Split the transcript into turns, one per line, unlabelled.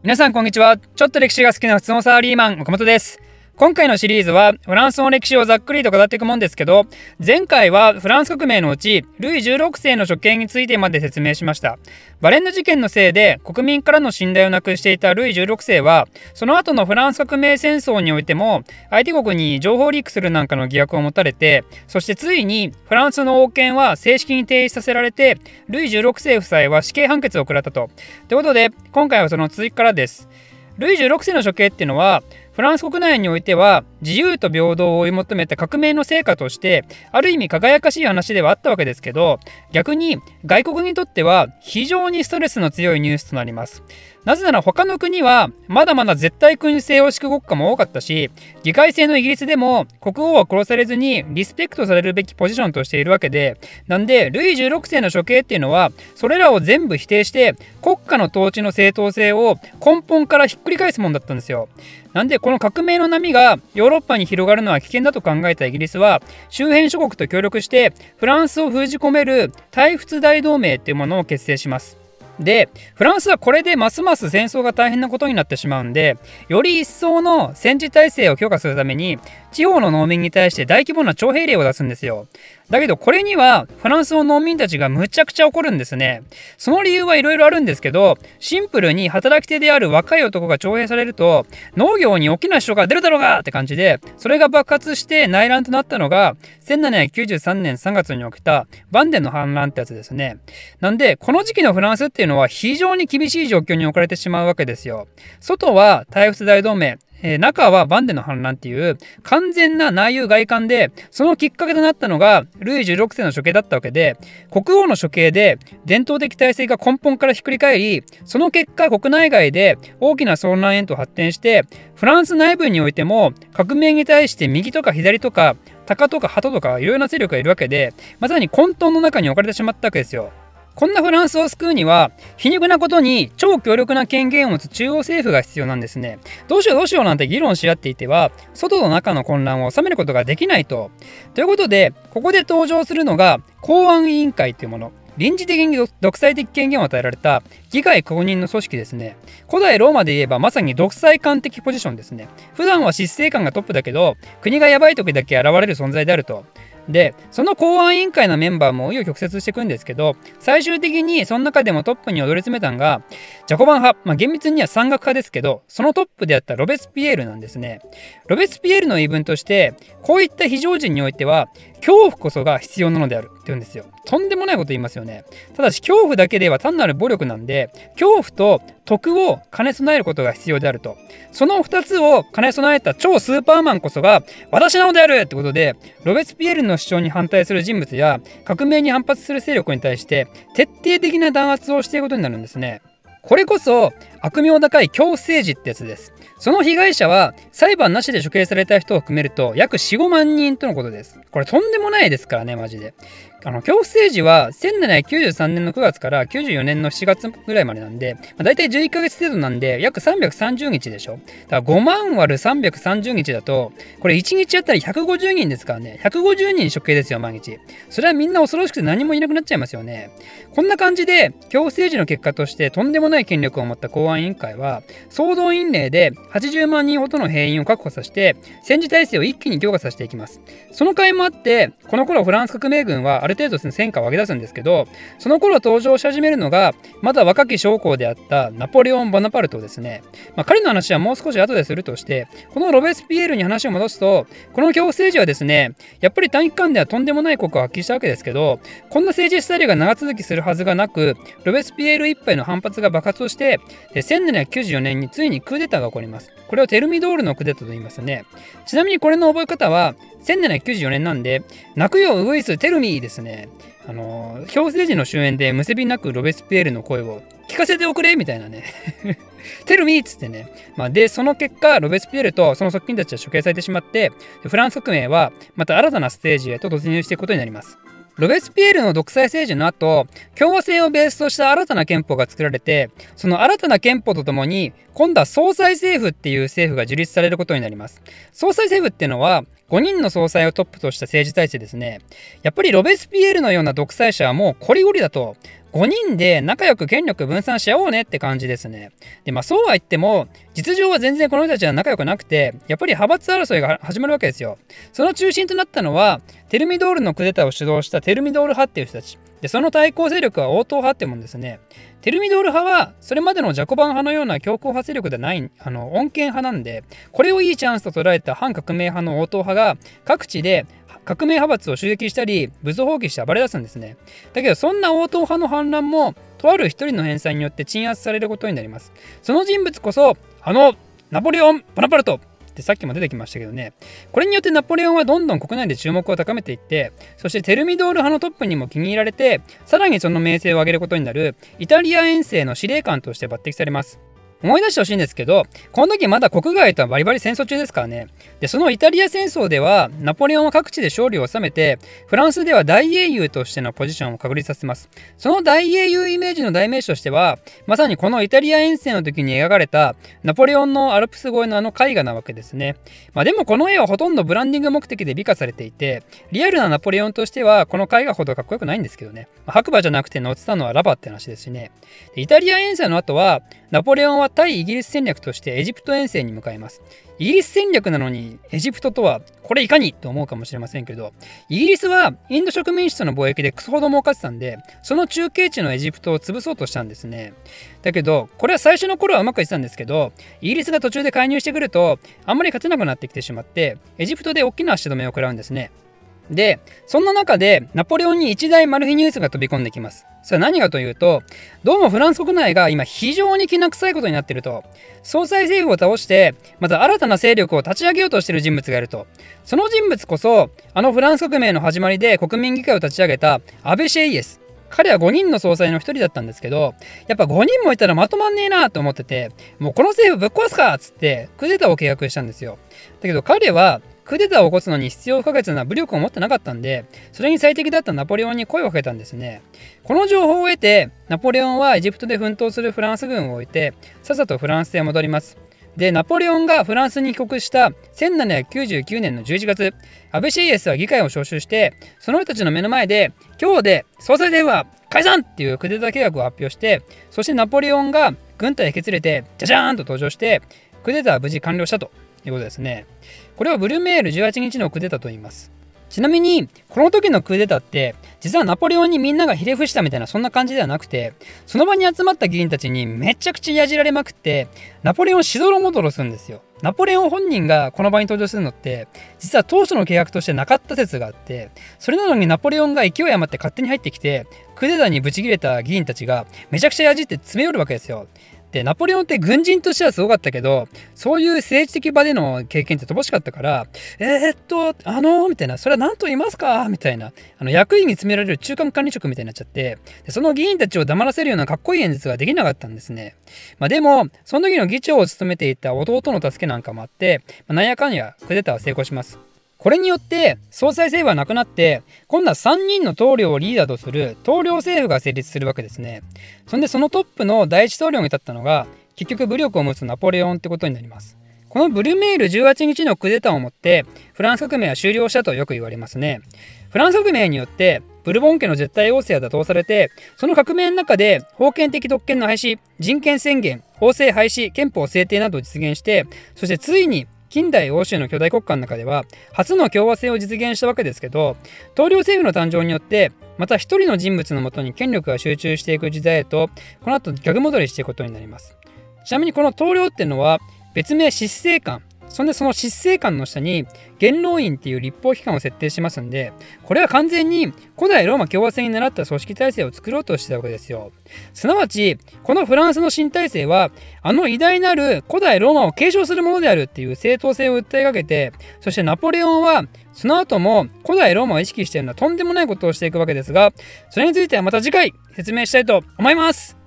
皆さんこんにちは。ちょっと歴史が好きな普通のサラリーマン岡本です。今回のシリーズはフランスの歴史をざっくりと語っていくもんですけど前回はフランス革命のうちルイ16世の処刑についてまで説明しました。バレンヌ事件のせいで国民からの信頼をなくしていたルイ16世はその後のフランス革命戦争においても相手国に情報リークするなんかの疑惑を持たれてそしてついにフランスの王権は正式に停止させられてルイ16世夫妻は死刑判決を食らったと。ということで今回はその続きからです。ルイ16世の処刑っていうのはフランス国内においては自由と平等を追い求めた革命の成果としてある意味輝かしい話ではあったわけですけど逆に外国にとっては非常にストレスの強いニュースとなります。なぜなら他の国はまだまだ絶対君主制を敷く国家も多かったし議会制のイギリスでも国王は殺されずにリスペクトされるべきポジションとしているわけでなんでルイ16世の処刑っていうのはそれらを全部否定して国家の統治の正当性を根本からひっくり返すもんだったんですよ。なんでこの革命の波がヨーヨーロッパに広がるのは危険だと考えたイギリスは周辺諸国と協力してフランスを封じ込める対仏大同盟っていうものを結成します。でフランスはこれでますます戦争が大変なことになってしまうんでより一層の戦時体制を強化するために地方の農民に対して大規模な徴兵令を出すんですよだけどこれにはフランスの農民たちがむちゃくちゃ怒るんですね。その理由はいろいろあるんですけどシンプルに働き手である若い男が徴兵されると農業に大きな支障が出るだろうがって感じでそれが爆発して内乱となったのが1793年3月に起きたバンデンの反乱ってやつですね。なんでこの時期のフランスっていうのは非常に厳しい状況に置かれてしまうわけですよ。外は対仏大同盟えー、中はバンデの反乱っていう完全な内憂外観でそのきっかけとなったのがルイ16世の処刑だったわけで国王の処刑で伝統的体制が根本からひっくり返りその結果国内外で大きな騒乱へと発展してフランス内部においても革命に対して右とか左とか鷹とか鳩とかいろいろな勢力がいるわけでまさに混沌の中に置かれてしまったわけですよ。こんなフランスを救うには皮肉なことに超強力な権限を持つ中央政府が必要なんですね。どうしようどうしようなんて議論し合っていては外と中の混乱を収めることができないと。ということでここで登場するのが公安委員会というもの。臨時的に独裁的権限を与えられた議会公認の組織ですね。古代ローマで言えばまさに独裁官的ポジションですね。普段は執政官がトップだけど国がやばい時だけ現れる存在であると。でその公安委員会のメンバーも紆余曲折していくんですけど最終的にその中でもトップに躍り詰めたのがジャコバン派、まあ、厳密には山岳派ですけどそのトップであったロベスピエールなんですね。ロベスピエールの言い分としてこういった非常時においては恐怖こそが必要なのであるって言うんですよ。とんでもないこと言いますよね。ただし恐怖だけでは単なる暴力なんで恐怖と徳を兼ね備えることが必要であると。その2つを兼ね備えた超スーパーマンこそが私なのであるってことでロベスピエールの主張に反対する人物や革命に反発する勢力に対して徹底的な弾圧をしていくことになるんですね。これこそ悪名高い強制時ってやつですその被害者は裁判なしで処刑された人を含めると約4、5万人とのことです。これとんでもないですからね、マジで。あの恐怖政治は1793年の9月から94年の7月ぐらいまでなんで、まあ、大体11ヶ月程度なんで約330日でしょ。だから5万割る330日だとこれ1日あたり150人ですからね。150人処刑ですよ毎日。それはみんな恐ろしくて何もいなくなっちゃいますよね。こんな感じで恐怖政治の結果としてとんでもない権力を持った公安委員会は総動員令で80万人ほどの兵員を確保させて戦時体制を一気に強化させていきます。その甲斐もあってこの頃フランス革命軍はある程度戦果を上げ出すんですけどその頃登場し始めるのがまだ若き将校であったナポレオン・ボナパルトですね、まあ、彼の話はもう少し後でするとしてこのロベスピエールに話を戻すとこの恐怖政治はですねやっぱり短期間ではとんでもない効果を発揮したわけですけどこんな政治スタイルが長続きするはずがなくロベスピエール一杯の反発が爆発をして1794年についにクーデターが起こります。これをテルミドールのクデタと言いますねちなみにこれの覚え方は1794年なんで、泣くよウグイステルミーですね。あの、表政治の終焉でむせびなくロベスピエールの声を聞かせておくれみたいなね。テルミーっつってね。まあ、で、その結果、ロベスピエールとその側近たちは処刑されてしまって、フランス革命はまた新たなステージへと突入していくことになります。ロベスピエールの独裁政治の後、共和制をベースとした新たな憲法が作られて、その新たな憲法とともに、今度は総裁政府っていう政府が樹立されることになります。総裁政府っていうのは、5人の総裁をトップとした政治体制ですね。やっぱりロベスピエールのような独裁者はもうこりごりだと。5人で仲良く権力分散し合おうねって感じですね。で、まあそうは言っても、実情は全然この人たちは仲良くなくて、やっぱり派閥争いが始まるわけですよ。その中心となったのは、テルミドールのクーデターを主導したテルミドール派っていう人たち。で、その対抗勢力は応答派ってもんですね。テルミドール派は、それまでのジャコバン派のような強硬派勢力ではない、あの、穏健派なんで、これをいいチャンスと捉えた反革命派の応答派が、各地で革命派閥を襲撃したり、武装蜂起して暴れ出すんですね。だけど、そんな応答派の反乱も、とある一人の返済によって鎮圧されることになります。その人物こそ、あの、ナポレオン・ボナパルトってさっきも出てきましたけどね、これによってナポレオンはどんどん国内で注目を高めていって、そしてテルミドール派のトップにも気に入られて、さらにその名声を上げることになるイタリア遠征の司令官として抜擢されます。思い出してほしいんですけど、この時まだ国外とはバリバリ戦争中ですからね。で、そのイタリア戦争では、ナポレオンは各地で勝利を収めて、フランスでは大英雄としてのポジションを確立させます。その大英雄イメージの代名詞としては、まさにこのイタリア遠征の時に描かれた、ナポレオンのアルプス越えのあの絵画なわけですね。まあでもこの絵はほとんどブランディング目的で美化されていて、リアルなナポレオンとしては、この絵画ほどかっこよくないんですけどね。まあ、白馬じゃなくて乗ってたのはラバって話ですしね。イタリア遠征の後は、ナポレオンは対イギリス戦略としてエジプト遠征に向かいます。イギリス戦略なのにエジプトとはこれいかにと思うかもしれませんけど、イギリスはインド植民地との貿易でクソほど儲かってたんで、その中継地のエジプトを潰そうとしたんですね。だけど、これは最初の頃はうまくいってたんですけど、イギリスが途中で介入してくると、あんまり勝てなくなってきてしまって、エジプトで大きな足止めを食らうんですね。で、そんな中でナポレオンに一大マル秘ニュースが飛び込んできます。それは何かというと、どうもフランス国内が今非常にきな臭いことになっていると、総裁政府を倒して、また新たな勢力を立ち上げようとしている人物がいると、その人物こそ、あのフランス革命の始まりで国民議会を立ち上げたアベ・シェイエス。彼は5人の総裁の1人だったんですけど、やっぱ5人もいたらまとまんねえなと思ってて、もうこの政府ぶっ壊すかっつってクーデターを契約したんですよ。だけど彼はクーデターを起こすのに必要不可欠な武力を持ってなかったんで、それに最適だったナポレオンに声をかけたんですね。この情報を得て、ナポレオンはエジプトで奮闘するフランス軍を置いて、さっさとフランスへ戻ります。で、ナポレオンがフランスに帰国した1799年の11月、アベシイエスは議会を招集して、その人たちの目の前で、今日で総裁電話解散っていうクーデター計画を発表して、そしてナポレオンが軍隊へ決れて、じゃじゃーんと登場して、クーデターは無事完了したということですね。これはブルメール18日のクーデターと言います。ちなみに、この時のクーデターって、実はナポレオンにみんながひれ伏したみたいなそんな感じではなくて、その場に集まった議員たちにめちゃくちゃやじられまくって、ナポレオンしどろもどろするんですよ。ナポレオン本人がこの場に登場するのって、実は当初の契約としてなかった説があって、それなのにナポレオンが勢い余って勝手に入ってきて、クーデターにブチ切れた議員たちがめちゃくちゃやじって詰め寄るわけですよ。で、ナポレオンって軍人としてはすごかったけど、そういう政治的場での経験って乏しかったから、えー、っと、あのー、みたいな、それは何と言いますか？みたいな、あの、役員に詰められる中間管理職みたいになっちゃって、でその議員たちを黙らせるようなかっこいい演説ができなかったんですね。まあでも、その時の議長を務めていた弟の助けなんかもあって、まあ、なんやかんやクーデターは成功します。これによって総裁政府はなくなって今度は3人の統領をリーダーとする統領政府が成立するわけですね。そんでそのトップの第一統領に立ったのが結局武力を持つナポレオンってことになります。このブルメール18日のクーデターをもってフランス革命は終了したとよく言われますね。フランス革命によってブルボン家の絶対王政は打倒されてその革命の中で封建的特権の廃止人権宣言法制廃止憲法制定などを実現してそしてついに近代欧州の巨大国家の中では初の共和制を実現したわけですけど統領政府の誕生によってまた一人の人物のもとに権力が集中していく時代へとこの後逆戻りしていくことになります。ちなみにこの統領っていうのは別名執政官そんでその執政官の下に元老院っていう立法機関を設定しますんで、これは完全に古代ローマ共和制に倣った組織体制を作ろうとしてたわけですよ。すなわち、このフランスの新体制は、あの偉大なる古代ローマを継承するものであるっていう正当性を訴えかけて、そしてナポレオンはその後も古代ローマを意識しているのはとんでもないことをしていくわけですが、それについてはまた次回説明したいと思います。